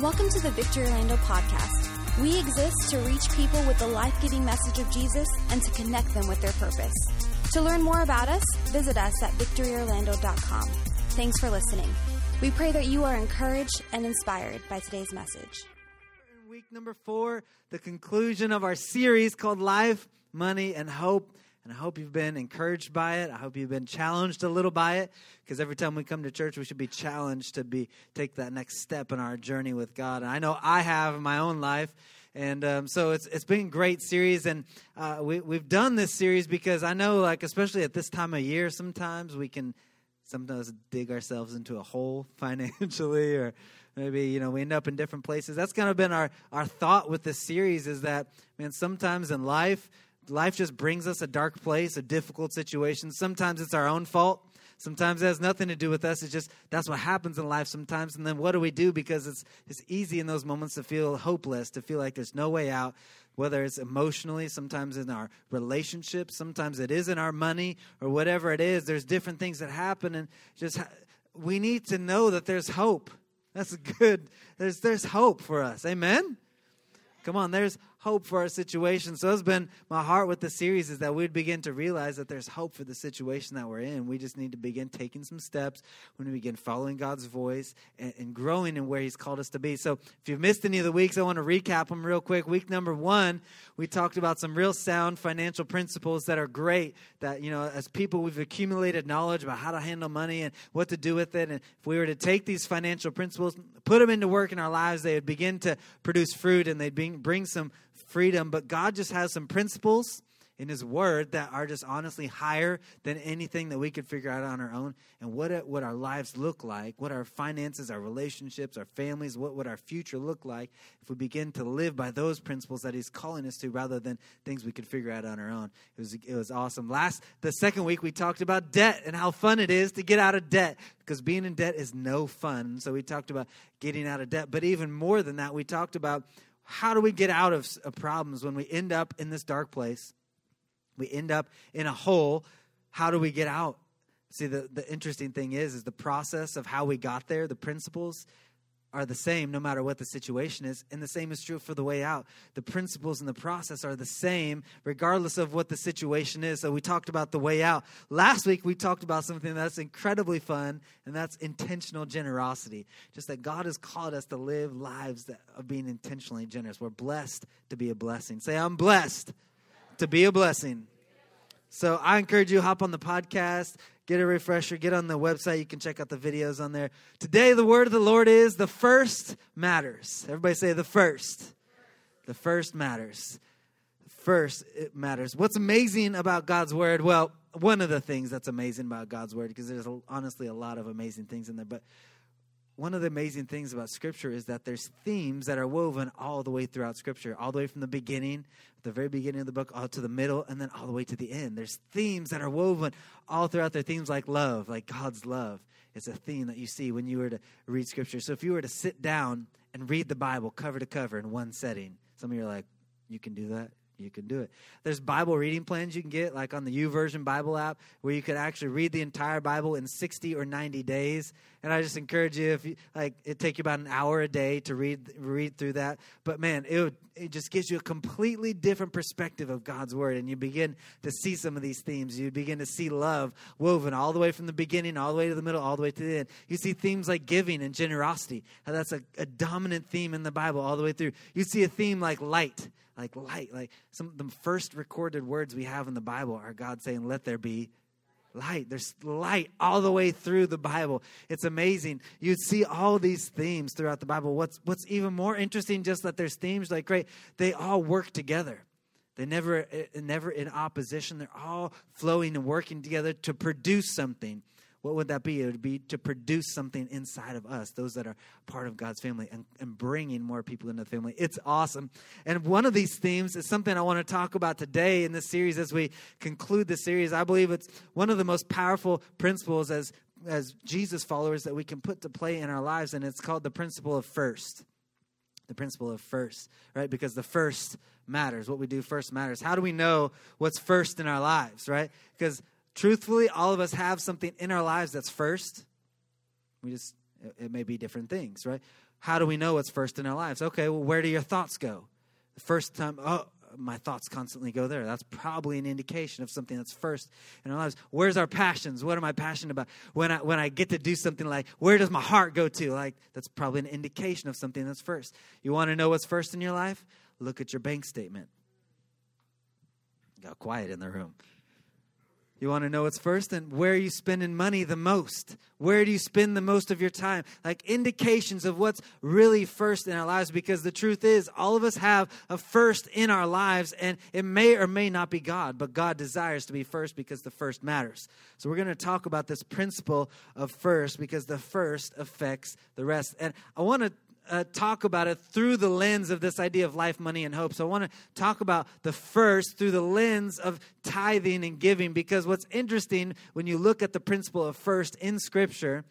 Welcome to the Victory Orlando podcast. We exist to reach people with the life giving message of Jesus and to connect them with their purpose. To learn more about us, visit us at victoryorlando.com. Thanks for listening. We pray that you are encouraged and inspired by today's message. Week number four, the conclusion of our series called Life, Money, and Hope. And I hope you've been encouraged by it. I hope you've been challenged a little by it. Because every time we come to church, we should be challenged to be take that next step in our journey with God. And I know I have in my own life. And um, so it's it's been a great series, and uh, we we've done this series because I know, like especially at this time of year, sometimes we can sometimes dig ourselves into a hole financially, or maybe you know we end up in different places. That's kind of been our our thought with this series is that man, sometimes in life life just brings us a dark place, a difficult situation. Sometimes it's our own fault. Sometimes it has nothing to do with us. It's just that's what happens in life sometimes. And then what do we do? Because it's it's easy in those moments to feel hopeless, to feel like there's no way out. Whether it's emotionally, sometimes in our relationships, sometimes it is in our money or whatever it is. There's different things that happen, and just we need to know that there's hope. That's good. There's there's hope for us. Amen. Come on, there's hope for our situation. So it's been my heart with the series is that we'd begin to realize that there's hope for the situation that we're in. We just need to begin taking some steps. when We begin following God's voice and, and growing in where He's called us to be. So if you've missed any of the weeks, I want to recap them real quick. Week number one, we talked about some real sound financial principles that are great. That, you know, as people, we've accumulated knowledge about how to handle money and what to do with it. And if we were to take these financial principles, put them into work in our lives, they would begin to produce fruit and they'd bring, bring some freedom, but God just has some principles in His Word that are just honestly higher than anything that we could figure out on our own. And what it, what our lives look like, what our finances, our relationships, our families, what would our future look like if we begin to live by those principles that He's calling us to, rather than things we could figure out on our own. It was it was awesome. Last the second week we talked about debt and how fun it is to get out of debt because being in debt is no fun. So we talked about getting out of debt, but even more than that, we talked about how do we get out of, problems when we end up in this dark place? We end up in a hole. How do we get out? See, the, the interesting thing is, is the process of how we got there, the principles, are the same no matter what the situation is. And the same is true for the way out. The principles and the process are the same regardless of what the situation is. So we talked about the way out. Last week, we talked about something that's incredibly fun, and that's intentional generosity. Just that God has called us to live lives that, of being intentionally generous. We're blessed to be a blessing. Say, I'm blessed to be a blessing. So I encourage you hop on the podcast, get a refresher, get on the website. You can check out the videos on there. Today, the word of the Lord is the first matters. Everybody say the first. The first matters. First, it matters. What's amazing about God's word? Well, one of the things that's amazing about God's word, because there's honestly a lot of amazing things in there, but one of the amazing things about scripture is that there's themes that are woven all the way throughout scripture all the way from the beginning the very beginning of the book all to the middle and then all the way to the end there's themes that are woven all throughout there themes like love like god's love it's a theme that you see when you were to read scripture so if you were to sit down and read the bible cover to cover in one setting some of you are like you can do that you can do it. There's Bible reading plans you can get, like on the YouVersion Bible app, where you could actually read the entire Bible in 60 or 90 days. And I just encourage you, if you like, it take you about an hour a day to read read through that. But man, it would, it just gives you a completely different perspective of God's word, and you begin to see some of these themes. You begin to see love woven all the way from the beginning, all the way to the middle, all the way to the end. You see themes like giving and generosity. How that's a, a dominant theme in the Bible all the way through. You see a theme like light like light. Like some of the first recorded words we have in the Bible are God saying, Let there be light. There's light all the way through the Bible. It's amazing. You'd see all these themes throughout the Bible. What's what's even more interesting, just that there's themes like great, they all work together. They never never in opposition. They're all flowing and working together to produce something what would that be? It would be to produce something inside of us, those that are part of God's family, and, and bringing more people into the family. It's awesome. And one of these themes is something I want to talk about today in this series as we conclude the series. I believe it's one of the most powerful principles as, as Jesus followers that we can put to play in our lives, and it's called the principle of first. The principle of first, right? Because the first matters. What we do first matters. How do we know what's first in our lives, right? Because truthfully, all of us have something in our lives that's first. We just, it, may be different things, right? how do we know what's first in our lives? Okay, well, where do your thoughts go? The first time, oh, my thoughts constantly go there. That's probably an indication of something that's first in our lives. Where's our passions? What am I passionate about? When I when I get to do something like where does my heart go to? Like that's probably an indication of something that's first. You want to know what's first in your life? Look at your bank statement. Got quiet in the room. You want to know what's first? And where are you spending money the most? Where do you spend the most of your time? Like indications of what's really first in our lives. Because the truth is, all of us have a first in our lives, and it may or may not be God, but God desires to be first because the first matters. So we're going to talk about this principle of first because the first affects the rest. And I want to uh, talk about it through the lens of this idea of life, money, and hope. So I want to talk about the first through the lens of tithing and giving because what's interesting when you look at the principle of first in Scripture,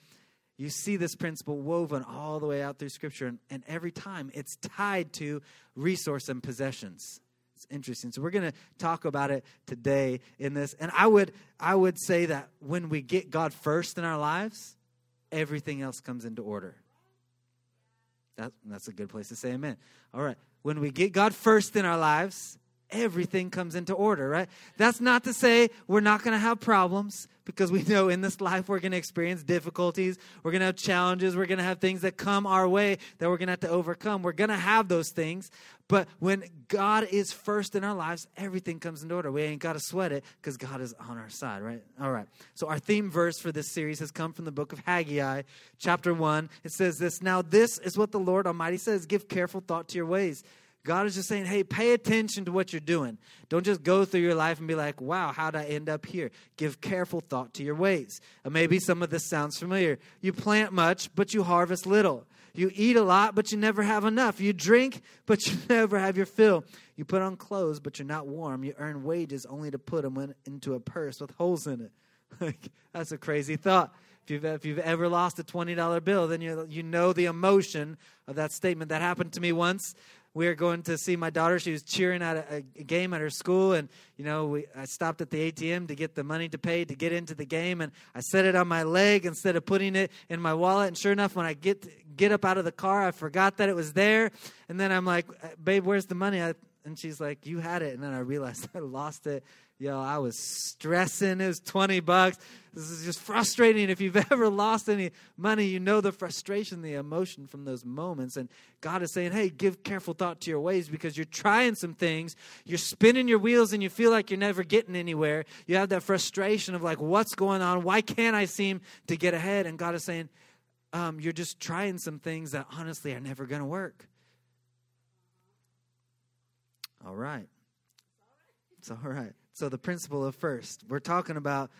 you see this principle woven all the way out through Scripture, and, and every time it's tied to resource and possessions. It's interesting. So we're going to talk about it today in this. And I would I would say that when we get God first in our lives, everything else comes into order. That, that's a good place to say amen. All right. When we get God first in our lives, everything comes into order, right? That's not to say we're not going to have problems because we know in this life we're going to experience difficulties, we're going to have challenges, we're going to have things that come our way that we're going to have to overcome. We're going to have those things, but when God is first in our lives, everything comes into order. We ain't got to sweat it because God is on our side, right? All right. So our theme verse for this series has come from the book of Haggai, chapter 1. It says this, "Now this is what the Lord Almighty says, give careful thought to your ways." God is just saying, hey, pay attention to what you're doing. Don't just go through your life and be like, wow, how'd I end up here? Give careful thought to your ways. And maybe some of this sounds familiar. You plant much, but you harvest little. You eat a lot, but you never have enough. You drink, but you never have your fill. You put on clothes, but you're not warm. You earn wages only to put them in, into a purse with holes in it. That's a crazy thought. If you've, if you've ever lost a $20 bill, then you, you know the emotion of that statement. That happened to me once we were going to see my daughter. She was cheering at a, a, game at her school, and you know, we, I stopped at the ATM to get the money to pay to get into the game, and I set it on my leg instead of putting it in my wallet. And sure enough, when I get get up out of the car, I forgot that it was there, and then I'm like, "Babe, where's the money?" I, and she's like, "You had it," and then I realized I lost it. Yo, I was stressing. It was 20 bucks. This is just frustrating. If you've ever lost any money, you know the frustration, the emotion from those moments. And God is saying, hey, give careful thought to your ways because you're trying some things. You're spinning your wheels and you feel like you're never getting anywhere. You have that frustration of like, what's going on? Why can't I seem to get ahead? And God is saying, um, you're just trying some things that honestly are never going to work. All right. It's all right. So the principle of first. We're talking about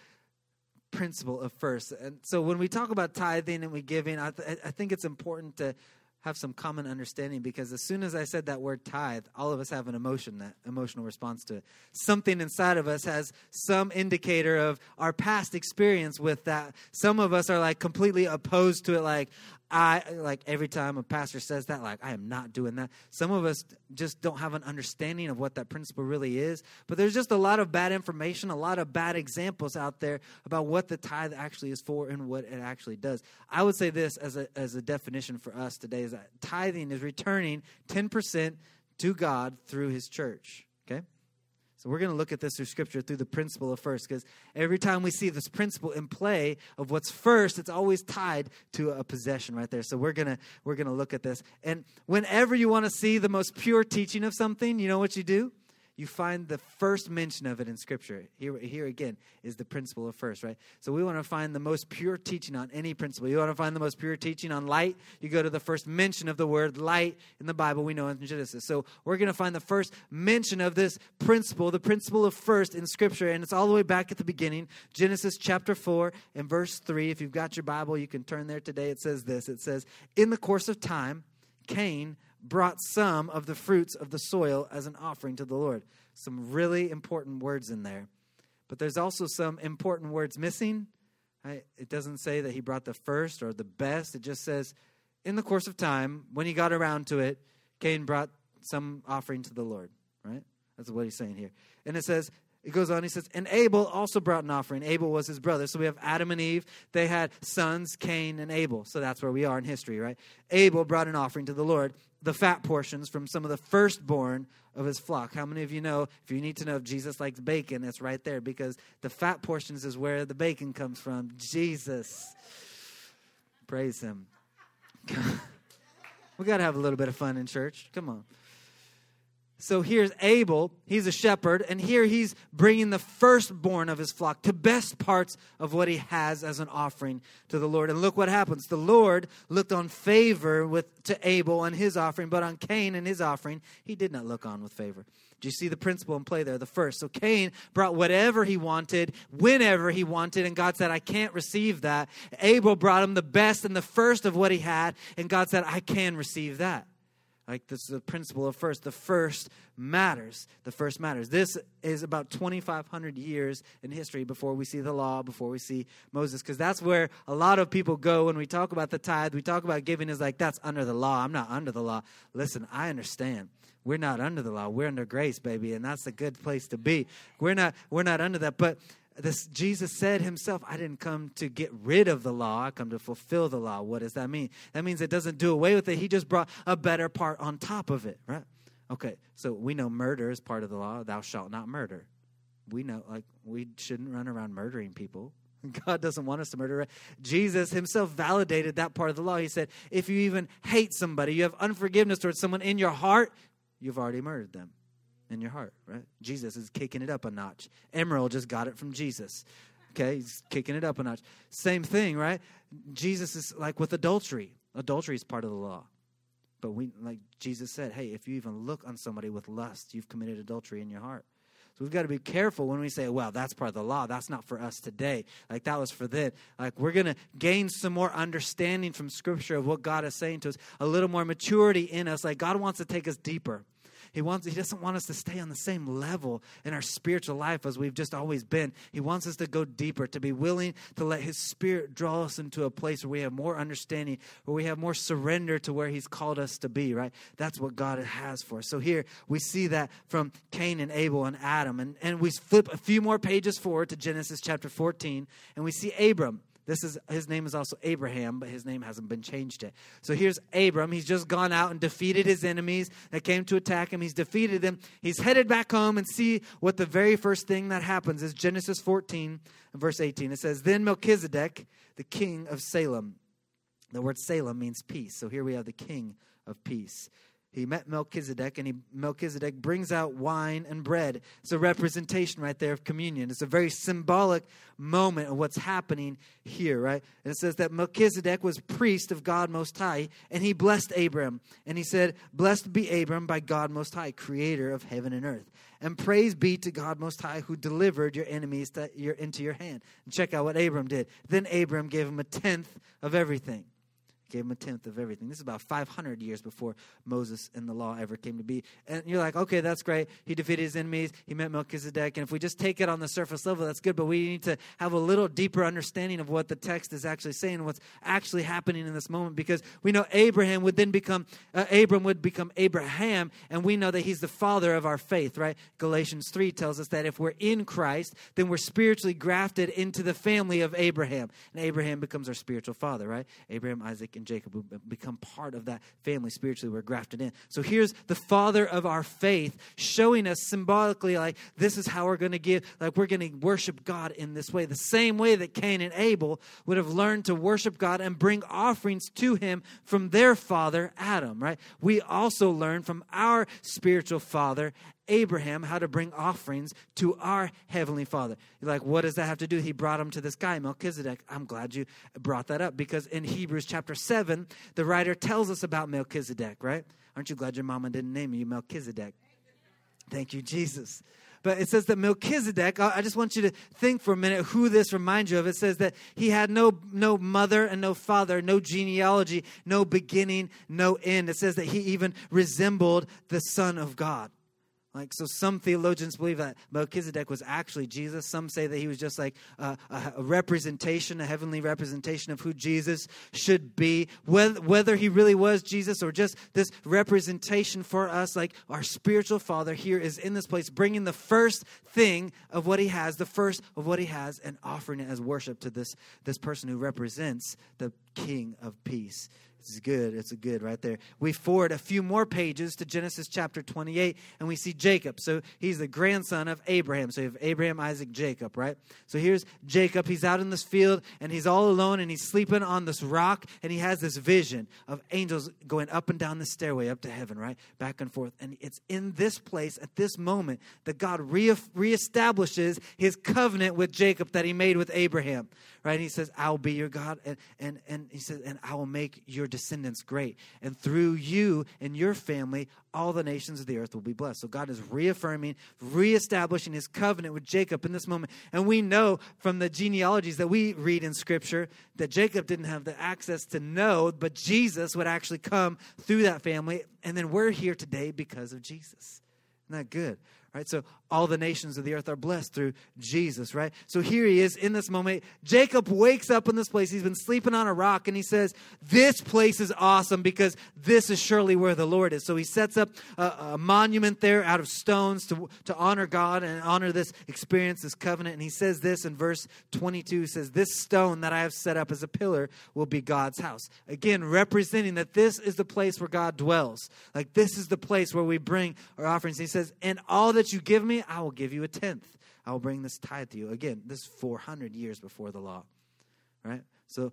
principle of first. And so when we talk about tithing and we giving, I, th- I think it's important to have some common understanding because as soon as I said that word tithe, all of us have an emotion, that emotional response to it. Something inside of us has some indicator of our past experience with that. Some of us are like completely opposed to it, like, I like every time a pastor says that, like, I am not doing that. Some of us just don't have an understanding of what that principle really is. But there's just a lot of bad information, a lot of bad examples out there about what the tithe actually is for and what it actually does. I would say this as a as a definition for us today is that tithing is returning 10% to God through his church. Okay? So we're going to look at this through scripture through the principle of first because every time we see this principle in play of what's first, it's always tied to a possession right there. So we're going to we're going to look at this. And whenever you want to see the most pure teaching of something, you know what you do? You find the first mention of it in Scripture. Here, here again is the principle of first, right? So we want to find the most pure teaching on any principle. You want to find the most pure teaching on light, you go to the first mention of the word light in the Bible, we know in Genesis. So we're going to find the first mention of this principle, the principle of first in Scripture, and it's all the way back at the beginning, Genesis chapter 4 and verse 3. If you've got your Bible, you can turn there today. It says this It says, In the course of time, Cain brought some of the fruits of the soil as an offering to the Lord. Some really important words in there. But there's also some important words missing. It doesn't say that he brought the first or the best. It just says, in the course of time, when he got around to it, Cain brought some offering to the Lord. Right? That's what he's saying here. And it says, It goes on, he says, and Abel also brought an offering. Abel was his brother. So we have Adam and Eve. They had sons, Cain and Abel. So that's where we are in history, right? Abel brought an offering to the Lord, the fat portions from some of the firstborn of his flock. How many of you know, if you need to know if Jesus likes bacon, it's right there because the fat portions is where the bacon comes from. Jesus. Praise him. we got to have a little bit of fun in church. Come on. So here's Abel, he's a shepherd, and here he's bringing the firstborn of his flock, to best parts of what he has as an offering to the Lord. And look what happens. The Lord looked on favor with to Abel and his offering, but on Cain and his offering, he did not look on with favor. Do you see the principle in play there? The first. So Cain brought whatever he wanted, whenever he wanted, and God said, I can't receive that. Abel brought him the best and the first of what he had, and God said, I can receive that. Like this is the principle of first. The first matters. The first matters. This is about 2,500 years in history before we see the law, before we see Moses, because that's where a lot of people go when we talk about the tithe. We talk about giving is like that's under the law. I'm not under the law. Listen, I understand. We're not under the law. We're under grace, baby, and that's a good place to be. We're not. We're not under that, but this Jesus said himself, I didn't come to get rid of the law, I come to fulfill the law. What does that mean? That means it doesn't do away with it. He just brought a better part on top of it, right? Okay, so we know murder is part of the law. Thou shalt not murder. We know, like, we shouldn't run around murdering people. God doesn't want us to murder. Jesus himself validated that part of the law. He said, if you even hate somebody, you have unforgiveness towards someone in your heart, you've already murdered them in your heart, right? Jesus is kicking it up a notch. Emeril just got it from Jesus. Okay, he's kicking it up a notch. Same thing, right? Jesus is like with adultery. Adultery is part of the law. But we like Jesus said, hey, if you even look on somebody with lust, you've committed adultery in your heart. So we've got to be careful when we say, well, that's part of the law. That's not for us today. Like that was for then. Like we're going to gain some more understanding from Scripture of what God is saying to us, a little more maturity in us. Like God wants to take us deeper. He wants he doesn't want us to stay on the same level in our spiritual life as we've just always been. He wants us to go deeper, to be willing to let his spirit draw us into a place where we have more understanding, where we have more surrender to where he's called us to be, right? That's what God has for us. So here we see that from Cain and Abel and Adam. And, and we flip a few more pages forward to Genesis chapter 14, and we see Abram. This is his name is also Abraham, but his name hasn't been changed yet. So here's Abram. He's just gone out and defeated his enemies that came to attack him. He's defeated them. He's headed back home and see what the very first thing that happens is Genesis 14 verse 18. It says, Then Melchizedek, the king of Salem. The word Salem means peace. So here we have the king of peace he met Melchizedek, and he, Melchizedek brings out wine and bread. It's a representation right there of communion. It's a very symbolic moment of what's happening here, right? And it says that Melchizedek was priest of God Most High, and he blessed Abram. And he said, Blessed be Abram by God Most High, creator of heaven and earth. And praise be to God Most High, who delivered your enemies your, into your hand. And check out what Abram did. Then Abram gave him a tenth of everything gave him a tenth of everything. This is about 500 years before Moses and the law ever came to be. And you're like, okay, that's great. He defeated his enemies. He met Melchizedek. And if we just take it on the surface level, that's good. But we need to have a little deeper understanding of what the text is actually saying, what's actually happening in this moment, because we know Abraham would then become, uh, Abram would become Abraham, and we know that he's the father of our faith, right? Galatians 3 tells us that if we're in Christ, then we're spiritually grafted into the family of Abraham. And Abraham becomes our spiritual father, right? Abraham, Isaac, and Jacob become part of that family spiritually. We're grafted in. So here's the father of our faith showing us symbolically, like, this is how we're going to give, like, we're going to worship God in this way. The same way that Cain and Abel would have learned to worship God and bring offerings to him from their father, Adam, right? We also learn from our spiritual father, Abraham how to bring offerings to our Heavenly Father. You're like, what does that have to do? He brought him to this guy, Melchizedek. I'm glad you brought that up because in Hebrews chapter 7, the writer tells us about Melchizedek, right? Aren't you glad your mama didn't name you Melchizedek? Thank you, Jesus. But it says that Melchizedek, I just want you to think for a minute who this reminds you of. It says that he had no, no mother and no father, no genealogy, no beginning, no end. It says that he even resembled the Son of God. Like, so some theologians believe that Melchizedek was actually Jesus. Some say that he was just like a, a, representation, a heavenly representation of who Jesus should be. Whether, whether he really was Jesus or just this representation for us, like our spiritual father here is in this place, bringing the first thing of what he has, the first of what he has, and offering it as worship to this, this person who represents the King of Peace. It's good. It's a good right there. We forward a few more pages to Genesis chapter 28, and we see Jacob. So he's the grandson of Abraham. So you have Abraham, Isaac, Jacob, right? So here's Jacob. He's out in this field, and he's all alone, and he's sleeping on this rock, and he has this vision of angels going up and down the stairway up to heaven, right? Back and forth. And it's in this place, at this moment, that God re- reestablishes his covenant with Jacob that he made with Abraham, right? And he says, I'll be your God, and, and, and he says, and I will make your descendants great. And through you and your family, all the nations of the earth will be blessed. So God is reaffirming, reestablishing his covenant with Jacob in this moment. And we know from the genealogies that we read in Scripture that Jacob didn't have the access to know, but Jesus would actually come through that family. And then we're here today because of Jesus. Isn't that good? Right? So all the nations of the earth are blessed through Jesus, right? So here he is in this moment. Jacob wakes up in this place. He's been sleeping on a rock and he says, This place is awesome because this is surely where the Lord is. So he sets up a, a monument there out of stones to, to honor God and honor this experience, this covenant. And he says this in verse 22 he says, This stone that I have set up as a pillar will be God's house. Again, representing that this is the place where God dwells. Like this is the place where we bring our offerings. He says, And all that you give me, I will give you a tenth. I will bring this tithe to you. Again, this is 400 years before the law, right? So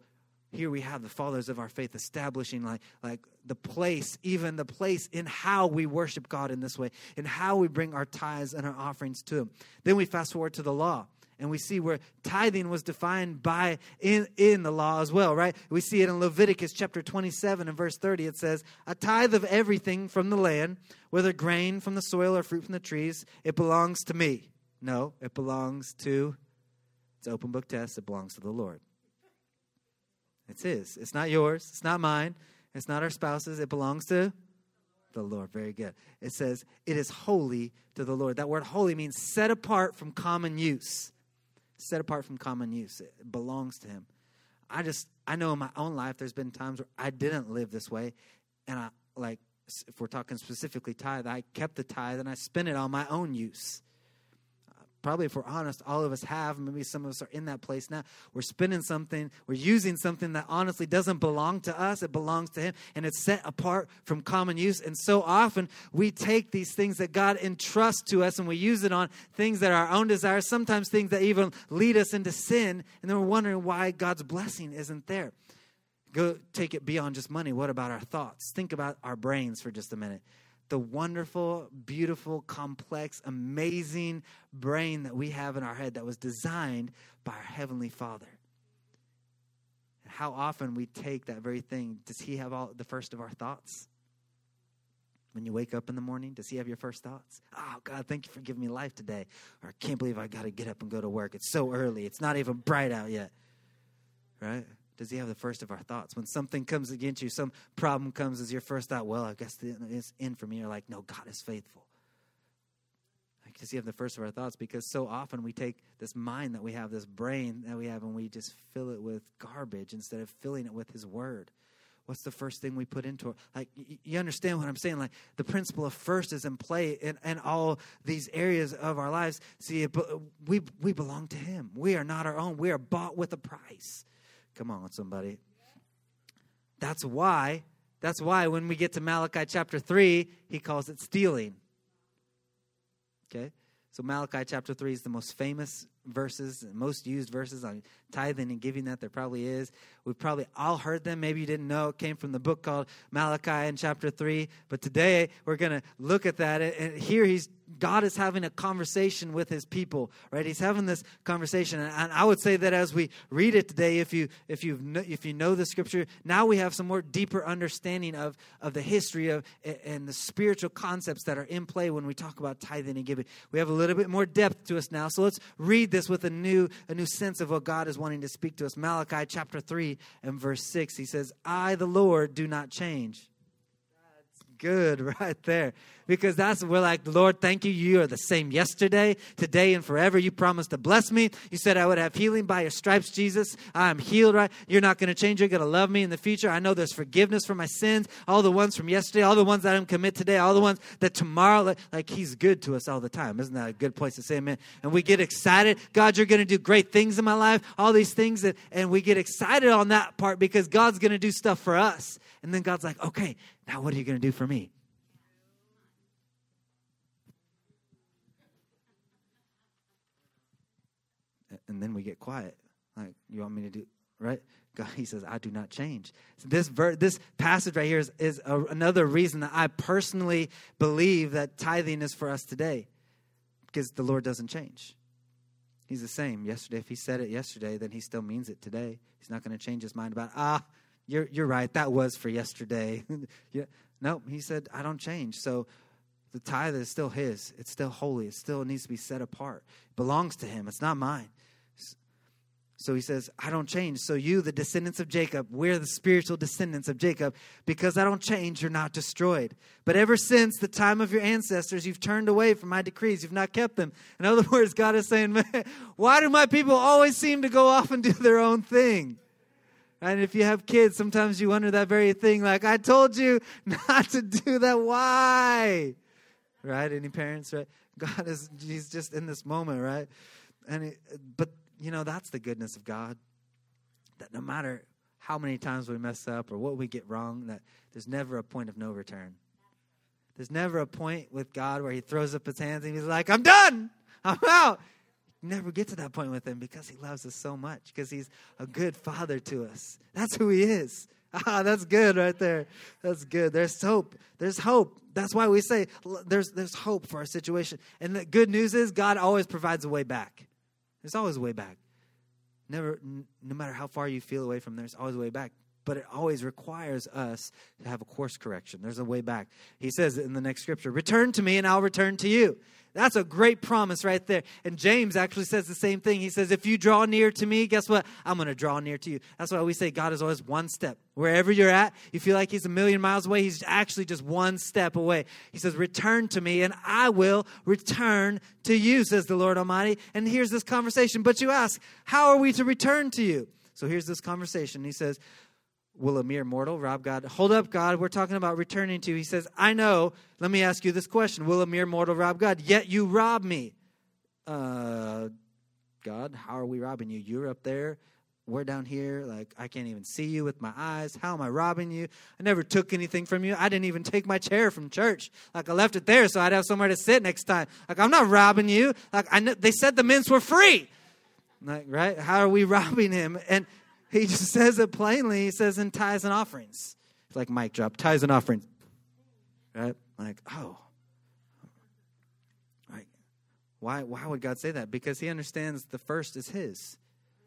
here we have the fathers of our faith establishing like like the place even the place in how we worship god in this way in how we bring our tithes and our offerings to him then we fast forward to the law and we see where tithing was defined by in, in the law as well right? We see it in leviticus chapter 27 and verse 30 it says a tithe of everything from the land whether grain from the soil or fruit from the trees it belongs to me. No it belongs to it's open book test it belongs to the lord. It's his. It's not yours. It's not mine. It's not our spouses. It belongs to the Lord. Very good. It says, it is holy to the Lord. That word holy means set apart from common use set apart from common use. It belongs to Him. I just, I know in my own life, there's been times where I didn't live this way. And I, like, if we're talking specifically tithe, I kept the tithe and I spent it on my own use probably if we're honest, all of us have. Maybe some of us are in that place now. We're spending something, we're using something that honestly doesn't belong to us. It belongs to Him, and it's set apart from common use. And so often we take these things that God entrusts to us and we use it on things that are our own desires, sometimes things that even lead us into sin. And then we're wondering why God's blessing isn't there. Go take it beyond just money. What about our thoughts? Think about our brains for just a minute the wonderful, beautiful, complex, amazing brain that we have in our head that was designed by our Heavenly Father. And how often we take that very thing. Does He have all the first of our thoughts? When you wake up in the morning, does He have your first thoughts? Oh, God, thank you for giving me life today. Or I can't believe I got to get up and go to work. It's so early, it's not even bright out yet. Right? Does he have the first of our thoughts? When something comes against you, some problem comes as your first thought, well, I guess it's in for me. You're like, no, God is faithful. Like, does he have the first of our thoughts? Because so often we take this mind that we have, this brain that we have, and we just fill it with garbage instead of filling it with his word. What's the first thing we put into it? Like, you understand what I'm saying? Like, the principle of first is in play in, in all these areas of our lives. See, we, we belong to him. We are not our own. We are bought with a price. Come on, somebody. That's why, that's why when we get to Malachi chapter 3, he calls it stealing. Okay? So Malachi chapter 3 is the most famous verses, most used verses on tithing and giving that there probably is. We've probably all heard them. Maybe you didn't know it came from the book called Malachi in chapter 3. But today we're going to look at that. And here he's God is having a conversation with his people, right? He's having this conversation. And I would say that as we read it today, if you if you if you know the scripture, now we have some more deeper understanding of of the history of and the spiritual concepts that are in play when we talk about tithing and giving. We have a little bit more depth to us now. So let's read this with a new a new sense of what God is wanting to speak to us. Malachi chapter 3 and verse 6. He says, "I the Lord do not change." good right there because that's we're like lord thank you. You are the same yesterday today and forever. You promised to bless me. You said i would have healing by your stripes jesus. I'm healed right? You're not going to change. You're going to love me in the future. I know there's forgiveness for my sins. All the ones from yesterday all the ones that i'm commit today all the ones that tomorrow like, like he's good to us all the time. Isn't that a good place to say amen? And we get excited. God you're going to do great things in my life. All these things that and we get excited on that part because god's going to do stuff for us. And then god's like okay now what are you going to do for me and then we get quiet. Like, you want me to do right? God, he says, I do not change. So this ver- this passage right here is, is a, another reason that I personally believe that tithing is for us today, because the Lord doesn't change. He's the same. Yesterday, if he said it yesterday, then he still means it today. He's not going to change his mind about ah, you're you're right. That was for yesterday. yeah. No, he said, I don't change. So the tithe is still his. It's still holy. It still needs to be set apart. It belongs to him. It's not mine. So he says, I don't change. So you, the descendants of Jacob, we're the spiritual descendants of Jacob. Because I don't change, you're not destroyed. But ever since the time of your ancestors, you've turned away from my decrees. You've not kept them. In other words, God is saying, Man, why do my people always seem to go off and do their own thing? And if you have kids, sometimes you wonder that very thing, like, I told you not to do that. Why? Right? Any parents, right? God is, he's just in this moment, right? And, it, but know, that's the goodness of God. That no matter how many times we mess up or what we get wrong, that there's never a point of no return. There's never a point with God where He throws up His hands and He's like, I'm done, I'm out. You never get to that point with Him because He loves us so much, because He's a good Father to us. That's who He is. Ah, that's good right there. That's good. There's hope. There's hope. That's why we say there's there's hope for our situation. And the good news is God always provides a way back. There's always a way back. Never, n- no matter how far you feel away from there, there's always a way back. But it always requires us to have a course correction. There's a way back. He says in the next scripture, Return to me and I'll return to you. That's a great promise right there. And James actually says the same thing. He says, If you draw near to me, guess what? I'm going to draw near to you. That's why we say God is always one step. Wherever you're at, you feel like He's a million miles away, He's actually just one step away. He says, Return to me, and I will return to you, says the Lord Almighty. And here's this conversation. But you ask, How are we to return to you? So here's this conversation. He says, Will a mere mortal rob God? Hold up, God. We're talking about returning to. He says, I know. Let me ask you this question Will a mere mortal rob God? Yet you rob me. Uh, God, how are we robbing you? You're up there. We're down here. Like, I can't even see you with my eyes. How am I robbing you? I never took anything from you. I didn't even take my chair from church. Like, I left it there so I'd have somewhere to sit next time. Like, I'm not robbing you. Like, I know, they said the mints were free. Like, right? How are we robbing him? And he just says it plainly. He says in tithes and offerings. It's like mic drop, tithes and offerings. Right? Like, oh. Right. Why, why would God say that? Because he understands the first is his.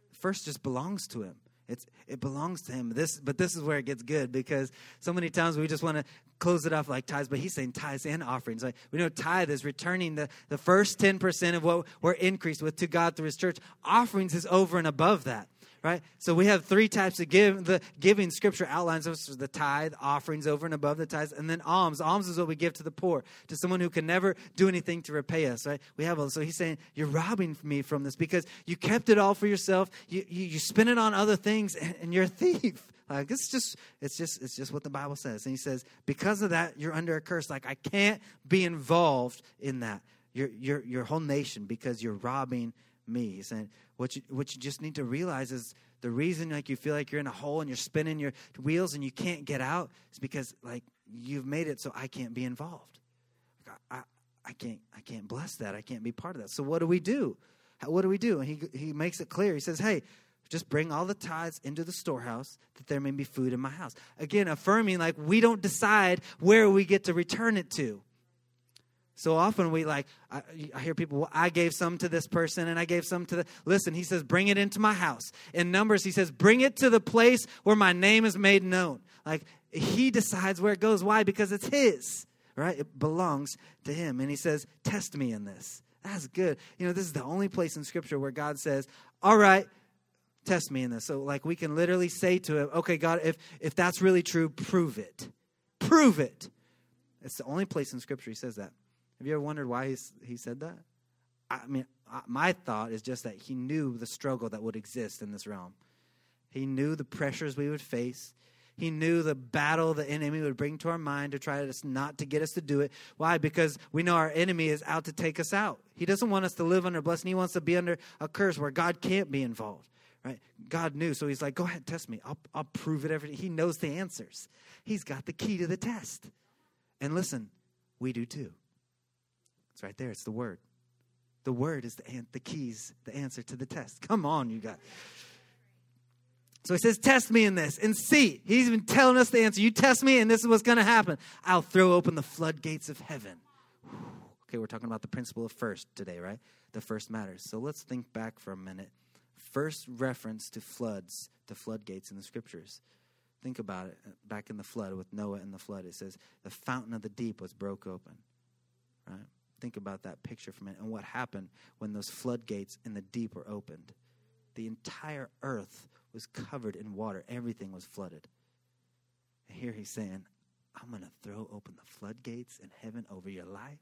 The first just belongs to him. It's it belongs to him. This but this is where it gets good because so many times we just want to close it off like tithes, but he's saying tithes and offerings. Like we know tithe is returning the, the first 10% of what we're increased with to God through his church. Offerings is over and above that right? So we have three types of give. The giving scripture outlines us the tithe, offerings over and above the tithes, and then alms. Alms is what we give to the poor, to someone who can never do anything to repay us, right? We have so he's saying you're robbing me from this because you kept it all for yourself. You you, you spend it on other things, and, and you're a thief. Like it's just it's just it's just what the Bible says. And he says, because of that, you're under a curse. Like I can't be involved in that. Your your your whole nation because you're robbing me. He's saying what you what you just need to realize is the reason like you feel like you're in a hole and you're spinning your wheels and you can't get out is because like you've made it so I can't be involved. I, I, I can't I can't bless that. I can't be part of that. So what do we do? How, what do we do? And he he makes it clear. He says, "Hey, just bring all the tithes into the storehouse that there may be food in my house." Again, affirming like we don't decide where we get to return it to. So often we like, I, I, hear people, well, I gave some to this person and I gave some to the. Listen, he says, bring it into my house. In Numbers, he says, bring it to the place where my name is made known. Like, he decides where it goes. Why? Because it's his, right? It belongs to him. And he says, test me in this. That's good. You know, this is the only place in Scripture where God says, all right, test me in this. So, like, we can literally say to him, okay, God, if, if that's really true, prove it. Prove it It's the only place in Scripture he says that. Have you ever wondered why he's, he said that? I mean, my thought is just that he knew the struggle that would exist in this realm. He knew the pressures we would face. He knew the battle the enemy would bring to our mind to try to not to get us to do it. Why? Because we know our enemy is out to take us out. He doesn't want us to live under blessing. He wants to be under a curse where God can't be involved. Right? God knew, so he's like, "Go ahead, test me. I'll, I'll prove it." Every he knows the answers. He's got the key to the test. And listen, we do too. It's right there. It's the word. The word is the, the keys, the answer to the test. Come on, you guys. So he says, Test me in this and see. He's been telling us the answer. You test me, and this is what's going to happen. I'll throw open the floodgates of heaven. Okay, we're talking about the principle of first today, right? The first matters. So let's think back for a minute. First reference to floods, to floodgates in the scriptures. Think about it. Back in the flood with Noah and the flood, it says the fountain of the deep was broke open. Right? Think about that picture for a minute and what happened when those floodgates in the deep were opened. The entire earth was covered in water, everything was flooded. And here he's saying, I'm going to throw open the floodgates in heaven over your life.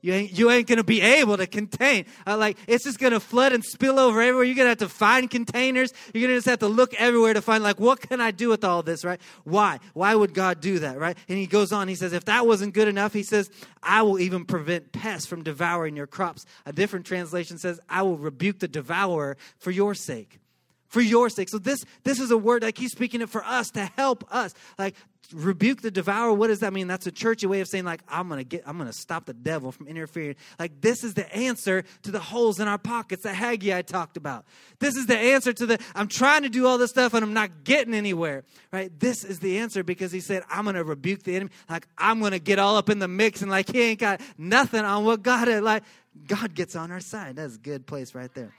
You ain't, you ain't to be able to contain. Uh, like, it's just to flood and spill over everywhere. You're to have to find containers. You're to just have to look everywhere to find, like, what can I do with all this, right? Why? Why would God do that, right? And he goes on, he says, if that wasn't good enough, he says, I will even prevent pests from devouring your crops. A different translation says, I will rebuke the devourer for your sake for your sake. So this this is a word like he's speaking it for us to help us. Like rebuke the devourer. What does that mean? That's a churchy way of saying like I'm gonna get I'm gonna stop the devil from interfering. Like this is the answer to the holes in our pockets that Haggai talked about. This is the answer to the I'm trying to do all this stuff and I'm not getting anywhere. Right? This is the answer because he said I'm gonna rebuke the enemy. Like I'm gonna get all up in the mix and like he ain't got nothing on what God had. Like God gets on our side. That's a good place right there.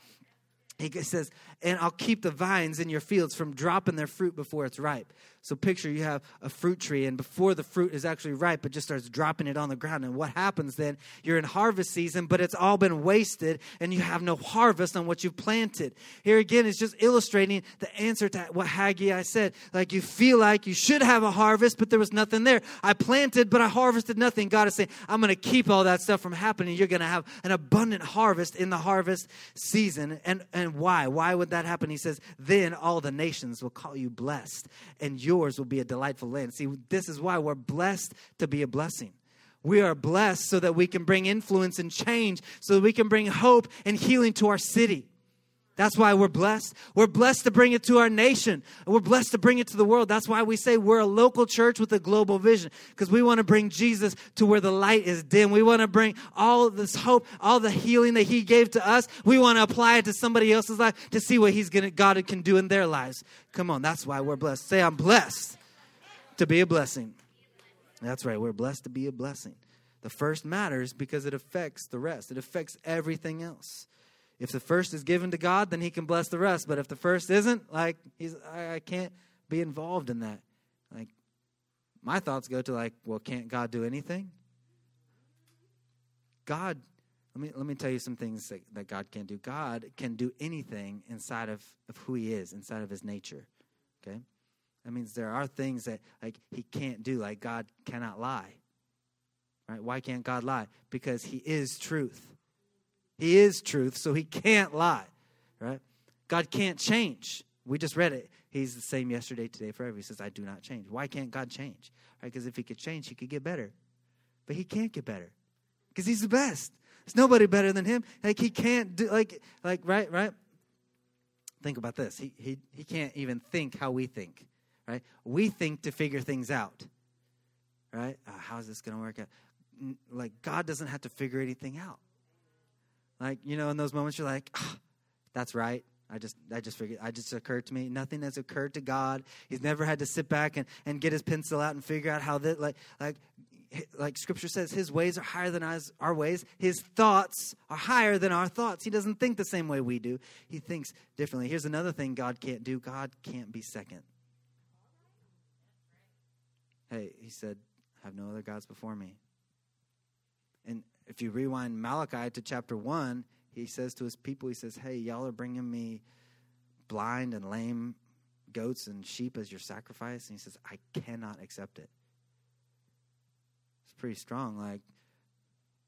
He says, and I'll keep the vines in your fields from dropping their fruit before it's ripe. So picture you have a fruit tree, and before the fruit is actually ripe, it just starts dropping it on the ground. And what happens then? You're in harvest season, but it's all been wasted, and you have no harvest on what you've planted. Here again, it's just illustrating the answer to what Haggai said. Like you feel like you should have a harvest, but there was nothing there. I planted, but I harvested nothing. God is saying, I'm going to keep all that stuff from happening. You're going to have an abundant harvest in the harvest season. And, and why? Why would that happen? He says, Then all the nations will call you blessed, and yours will be a delightful land. See, this is why we're blessed to be a blessing. We are blessed so that we can bring influence and change, so that we can bring hope and healing to our city. That's why we're blessed. We're blessed to bring it to our nation. We're blessed to bring it to the world. That's why we say we're a local church with a global vision because we want to bring Jesus to where the light is dim. We want to bring all this hope, all the healing that he gave to us. We want to apply it to somebody else's life to see what he's going to God can do in their lives. Come on, that's why we're blessed. Say I'm blessed to be a blessing. That's right. We're blessed to be a blessing. The first matters because it affects the rest. It affects everything else. If the first is given to God, then He can bless the rest. But if the first isn't, like He's, I, I can't be involved in that. Like, my thoughts go to like, well, can't God do anything? God, let me let me tell you some things that, that God can do. God can do anything inside of, of who He is, inside of His nature. Okay, that means there are things that like He can't do. Like God cannot lie. Right? Why can't God lie? Because He is truth. He is truth, so he can't lie, right? God can't change. We just read it. He's the same yesterday, today, forever. He says, I do not change. Why can't God change? Right? Because if he could change, he could get better. But he can't get better because he's the best. There's nobody better than him. Like he can't do like like right right. Think about this. He he he can't even think how we think. Right? We think to figure things out. Right? Uh, how's this to work out? Like God doesn't have to figure anything out. Like, you know, in those moments you're like, oh, that's right. I just I just figured I just occurred to me. Nothing has occurred to God. He's never had to sit back and, and get his pencil out and figure out how that like like like scripture says his ways are higher than ours, our ways. His thoughts are higher than our thoughts. He doesn't think the same way we do. He thinks differently. Here's another thing god can't do. God can't be second. Hey he said have no other gods before me. And if you rewind Malachi to chapter 1, he says to his people, he says, Hey, y'all are bringing me blind and lame goats and sheep as your sacrifice. And he says, I cannot accept it. It's pretty strong. Like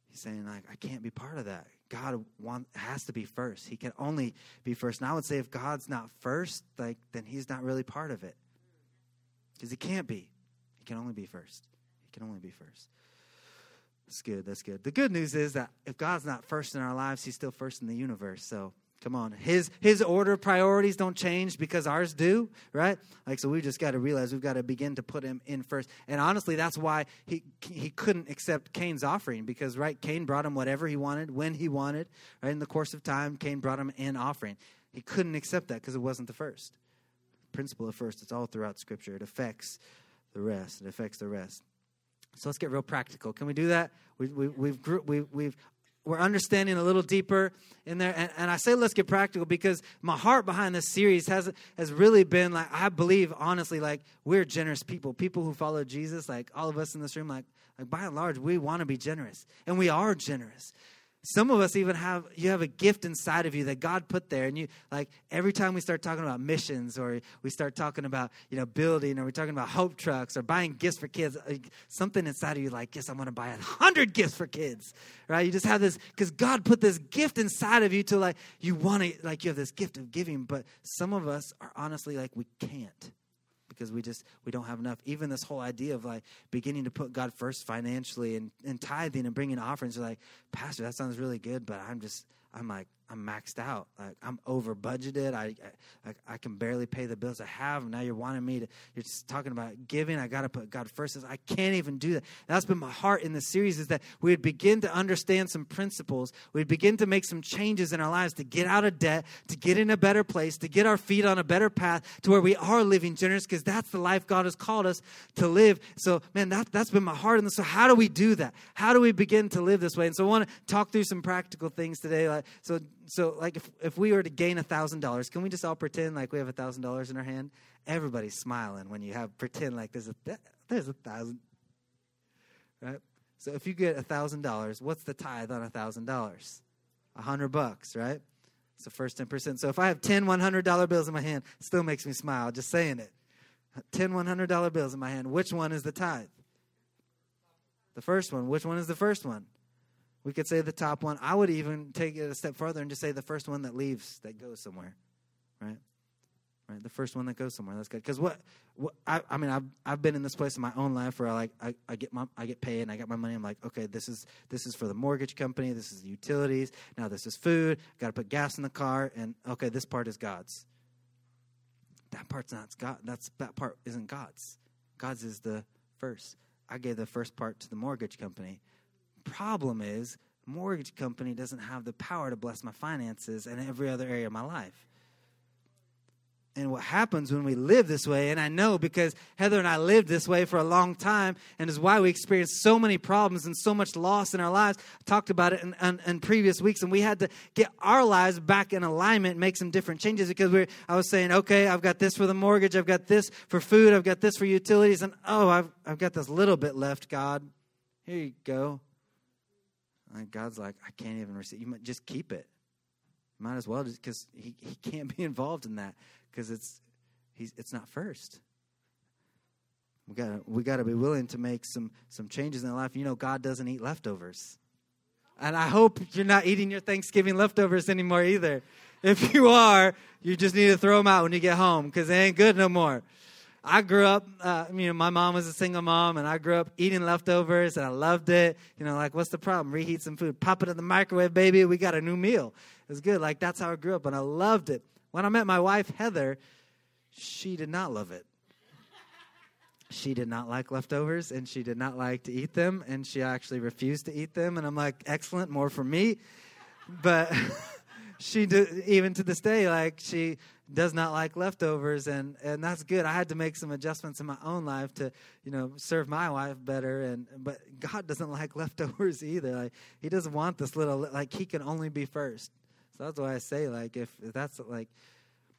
he's saying, like I can't be part of that. God want, has to be first. He can only be first. And I would say if God's not first, like then he's not really part of it. Because he can't be. He can only be first. He can only be first. That's good. That's good. The good news is that if God's not first in our lives, he's still first in the universe. So Come on. His his order of priorities don't change because ours do, right? Like so we just got to realize we've got to begin to put him in first. And honestly, that's why he he couldn't accept Cain's offering because right, Cain brought him whatever he wanted when he wanted, right? In the course of time, Cain brought him an offering. He couldn't accept that because it wasn't the first. Principle of first, it's all throughout scripture. It affects the rest. It affects the rest. So let's get real practical. Can we do that? We, we, we've, we, we've we're understanding a little deeper in there. And, and, I say let's get practical because my heart behind this series has has really been like I believe honestly like we're generous people, people who follow Jesus, like all of us in this room, like like by and large we want to be generous and we are generous some of us even have you have a gift inside of you that god put there and you like every time we start talking about missions or we start talking about you know building or we're talking about hope trucks or buying gifts for kids like, something inside of you like yes i'm going to buy a hundred gifts for kids right? You just have this because god put this gift inside of you to like you want to like you have this gift of giving but some of us are honestly like we can't because we just we don't have enough. Even this whole idea of like beginning to put god first financially and, and tithing and bringing offerings are like pastor that sounds really good but i'm just i'm like I'm maxed out. Like I'm over budgeted. I, I I can barely pay the bills I have. Now you're wanting me to. You're just talking about giving. I got to put God first. I can't even do that. That's been my heart in the series is that we'd begin to understand some principles. We'd begin to make some changes in our lives to get out of debt, to get in a better place, to get our feet on a better path to where we are living generous because that's the life God has called us to live. So man, that that's been my heart. And so how do we do that? How do we begin to live this way? And so I want to talk through some practical things today. Like so so like if, if we were to gain a thousand dollars can we just all pretend like we have a thousand dollars in our hand? Everybody's smiling when you have pretend like there's a there's a thousand. Right? So if you get a thousand dollars what's the tithe on a thousand dollars? A hundred bucks right? It's the first 10% so if i have 10 $100 bills in my hand still makes me smile just saying it. 10 $100 bills in my hand which one is the tithe? The first one. Which one is the first one we could say the top one. I would even take it a step further and just say the first one that leaves, that goes somewhere, right? Right, the first one that goes somewhere. That's good. Because what, what I, I mean, I've I've been in this place in my own life where I like I, I get my I get paid and I get my money. I'm like, okay, this is this is for the mortgage company. This is the utilities. Now this is food. Got to put gas in the car. And okay, this part is God's. That part's not God. That's that part isn't God's. God's is the first. I gave the first part to the mortgage company problem is, mortgage company doesn't have the power to bless my finances and every other area of my life. And what happens when we live this way, and I know because Heather and I lived this way for a long time, and is why we experienced so many problems and so much loss in our lives. I talked about it in, in, in, previous weeks, and we had to get our lives back in alignment, make some different changes because we I was saying, okay, I've got this for the mortgage, I've got this for food, I've got this for utilities, and oh, I've, I've got this little bit left, God. Here you go. And God's like, I can't even receive. You might just keep it. Might as well, just because he, he can't be involved in that because it's he's it's not first. We gotta we gotta be willing to make some some changes in our life. You know, God doesn't eat leftovers, and I hope you're not eating your Thanksgiving leftovers anymore either. If you are, you just need to throw them out when you get home because they ain't good no more. I grew up, uh, you know, my mom was a single mom, and I grew up eating leftovers, and I loved it. You know, like, what's the problem? Reheat some food, pop it in the microwave, baby. We got a new meal. It was good. Like, that's how I grew up, and I loved it. When I met my wife, Heather, she did not love it. She did not like leftovers, and she did not like to eat them, and she actually refused to eat them. And I'm like, excellent, more for me. But she did, even to this day, like, she does not like leftovers and and that's good. I had to make some adjustments in my own life to you know serve my wife better and but god doesn't like leftovers either. Like he doesn't want this little like he can only be first. So that's why i say like if, if that's like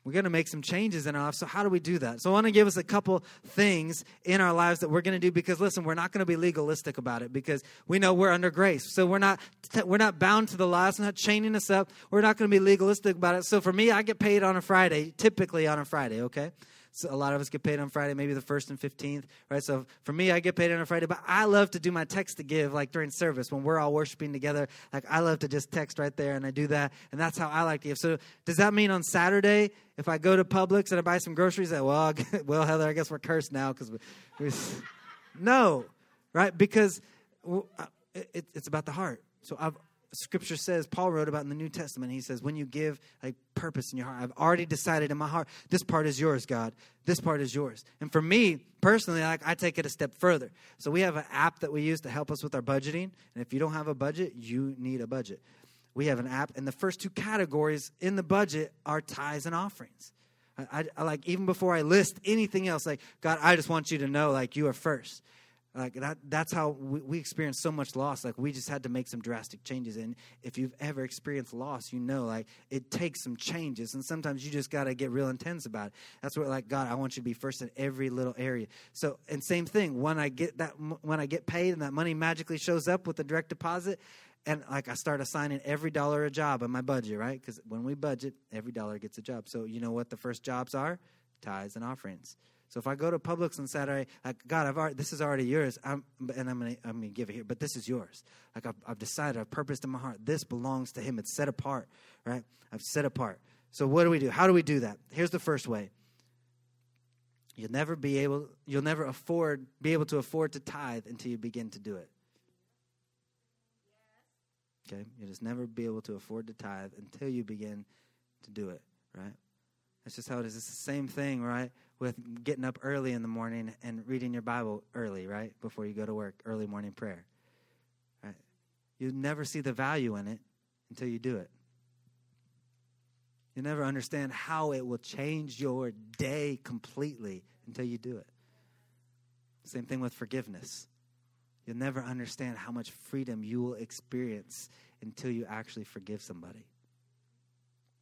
we're going to make some changes in our life. So, how do we do that? So, I want to give us a couple things in our lives that we're going to do because, listen, we're not going to be legalistic about it because we know we're under grace. So, we're not we're not bound to the law. It's not chaining us up. We're not going to be legalistic about it. So, for me, I get paid on a Friday, typically on a Friday. Okay, So a lot of us get paid on Friday, maybe the first and fifteenth, right? So for me, I get paid on a Friday, but I love to do my text to give like during service when we're all worshiping together. Like I love to just text right there, and I do that, and that's how I like to give. So does that mean on Saturday if I go to Publix and I buy some groceries, that well, well, Heather, I guess we're cursed now because we, we, no, right? Because well, uh, it, it's about the heart. So I've scripture says paul wrote about in the new testament. He says when you give like purpose in your heart i've already decided in my heart this part is yours god. This part is yours. And for me personally like i take it a step further. So we have an app that we use to help us with our budgeting. And if you don't have a budget you need a budget. We have an app and the first two categories in the budget are tithes and offerings. I, I like even before i list anything else like god i just want you to know like you are first like that that's how we, we experience so much loss. Like we just had to make some drastic changes. And if you've ever experienced loss you know like it takes some changes. And sometimes you just got to get real intense about it. That's what like god i want you to be first in every little area. So and same thing when i get that when i get paid and that money magically shows up with a direct deposit and like i start assigning every dollar a job in my budget right? Because when we budget every dollar gets a job. So you know what the first jobs are? Tithes and offerings so if I go to Publix on Saturday, like God, I've already, this is already yours, I'm, and I'm gonna I'm gonna give it here, but this is yours. Like I've, I've decided, I've purposed in my heart, this belongs to Him. It's set apart, right? I've set apart. So what do we do? How do we do that? Here's the first way. You'll never be able, you'll never afford, be able to afford to tithe until you begin to do it. Okay, you'll just never be able to afford to tithe until you begin to do it, right? That's just how it is. It's the same thing, right? With getting up early in the morning and reading your Bible early, right? Before you go to work, early morning prayer. Right? You never see the value in it until you do it. You never understand how it will change your day completely until you do it. Same thing with forgiveness. You'll never understand how much freedom you will experience until you actually forgive somebody.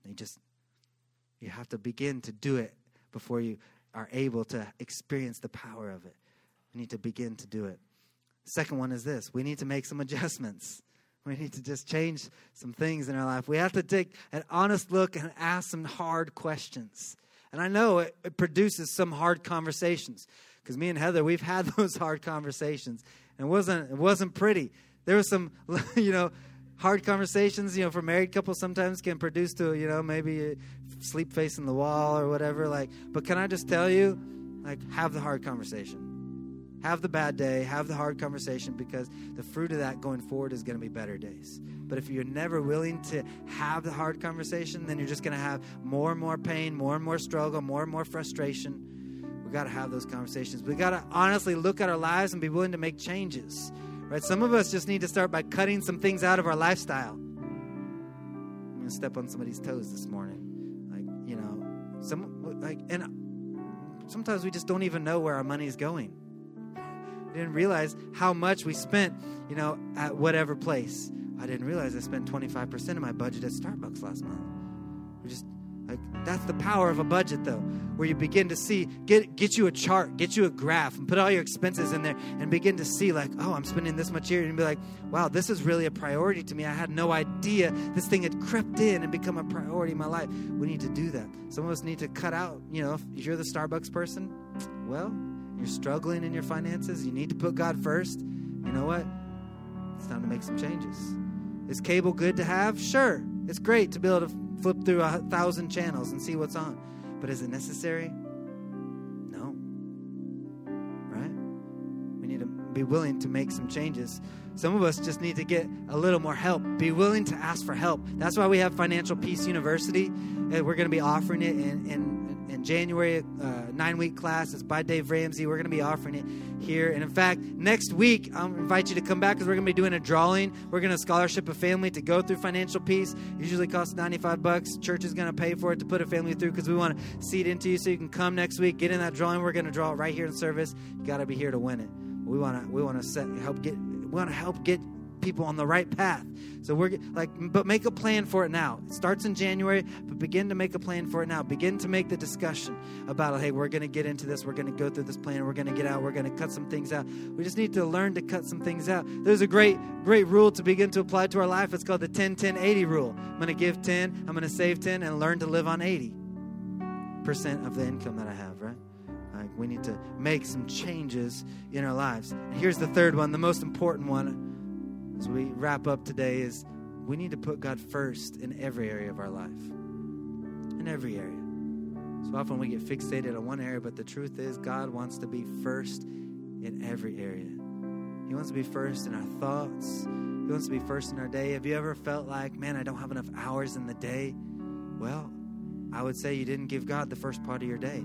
You just you have to begin to do it before you are able to experience the power of it. We need to begin to do it. Second one is this we need to make some adjustments. We need to just change some things in our life. We have to take an honest look and ask some hard questions. And I know it, it produces some hard conversations because me and Heather, we've had those hard conversations. And it wasn't, it wasn't pretty. There was some, you know, hard conversations, you know, for married couples sometimes can produce to, you know, maybe sleep facing the wall or whatever. Like, but can I just tell you, like, have the hard conversation. Have the bad day, have the hard conversation because the fruit of that going forward is going to be better days. But if you're never willing to have the hard conversation, then you're just going to have more and more pain, more and more struggle, more and more frustration. We got to have those conversations. We got to honestly look at our lives and be willing to make changes. Right? Some of us just need to start by cutting some things out of our lifestyle. I'm going to step on somebody's toes this morning. Like, you know, some like and sometimes we just don't even know where our money is going. We didn't realize how much we spent, you know, at whatever place. I didn't realize I spent 25% of my budget at Starbucks last month. We just like that's the power of a budget though, where you begin to see get get you a chart, get you a graph and put all your expenses in there and begin to see like, oh, I'm spending this much here and be like, wow, this is really a priority to me. I had no idea this thing had crept in and become a priority in my life. We need to do that. Some of us need to cut out, you know, if you're the Starbucks person, well, you're struggling in your finances, you need to put God first. You know what? It's time to make some changes. Is cable good to have? Sure. It's great to be able to flip through a thousand channels and see what's on. But is it necessary? No. Right? We need to be willing to make some changes. Some of us just need to get a little more help. Be willing to ask for help. That's why we have Financial Peace University. And we're going to be offering it in, in in January, uh, nine week class. It's by Dave Ramsey. We're going to be offering it here. And in fact, next week, I'll invite you to come back because we're going to be doing a drawing. We're going to scholarship a family to go through financial peace. Usually costs 95 bucks. Church is going to pay for it to put a family through because we want to seed into you so you can come next week, get in that drawing. We're going to draw it right here in service. You got to be here to win it. We want to we want to set help get we want to help get people on the right path. So we're like, but make a plan for it now. It starts in January, but begin to make a plan for it now. Begin to make the discussion about, hey, we're going to get into this. We're going to go through this plan. We're going to get out. We're going to cut some things out. We just need to learn to cut some things out. There's a great, great rule to begin to apply to our life. It's called the 10 10 80 rule. I'm going to give 10, I'm going to save 10, and learn to live on 80 10% of the income that I have, right? Like we need to make some changes in our lives. And here's the third one, the most important one as we wrap up today is we need to put God first in every area of our life. In every area. So often we get fixated on one area, but the truth is God wants to be first in every area. He wants to be first in our thoughts. He wants to be first in our day. Have you ever felt like, man, I don't have enough hours in the day? Well, I would say you didn't give God the first part of your day.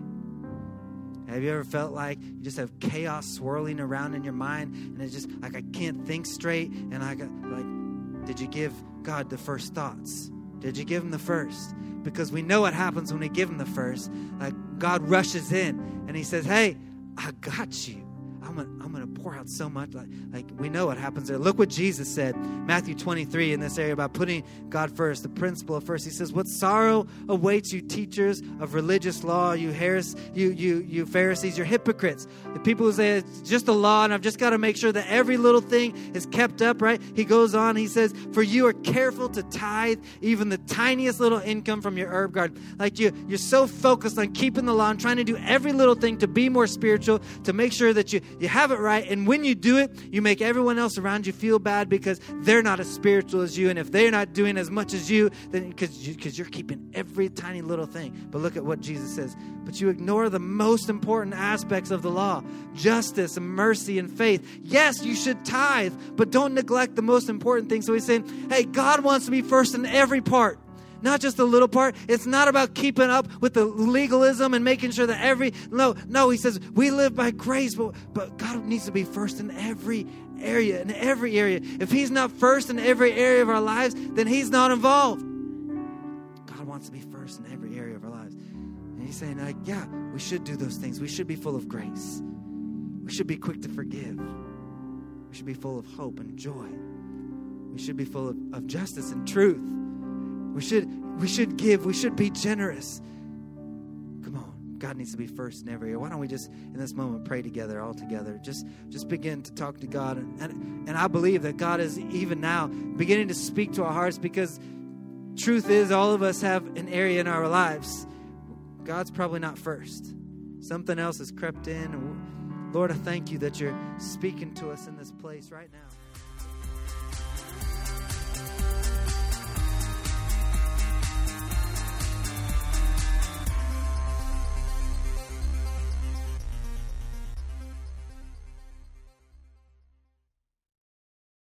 Have you ever felt like you just have chaos swirling around in your mind and it's just like I can't think straight and I got like did you give God the first thoughts? Did you give him the first? Because we know what happens when we give him the first. Like God rushes in and he says, "Hey, I got you." I'm gonna, I'm gonna pour out so much. Like, like we know what happens there. Look what Jesus said, Matthew 23 in this area about putting God first, the principle of first. He says, "What sorrow awaits you, teachers of religious law, you Harris, you you you Pharisees, you're hypocrites. The people who say it's just a law, and I've just got to make sure that every little thing is kept up." Right? He goes on. He says, "For you are careful to tithe even the tiniest little income from your herb garden. Like you, you're so focused on keeping the law and trying to do every little thing to be more spiritual, to make sure that you you have it right. And when you do it, you make everyone else around you feel bad because they're not as spiritual as you. And if they're not doing as much as you, then because you, cause you're keeping every tiny little thing. But look at what Jesus says. But you ignore the most important aspects of the law justice and mercy and faith. Yes, you should tithe, but don't neglect the most important thing. So he's saying, hey, God wants to be first in every part not just the little part. It's not about keeping up with the legalism and making sure that every no, no, he says we live by grace, but but God needs to be first in every area, in every area. If he's not first in every area of our lives, then he's not involved. God wants to be first in every area of our lives. And he's saying, like, yeah, we should do those things. We should be full of grace. We should be quick to forgive. We should be full of hope and joy. We should be full of, of justice and truth. We should we should give. We should be generous. Come on. God needs to be first in every area. Why don't we just in this moment pray together all together? Just just begin to talk to God and, and, and I believe that God is even now beginning to speak to our hearts because truth is all of us have an area in our lives. God's probably not first. Something else has crept in. Lord, I thank you that you're speaking to us in this place right now.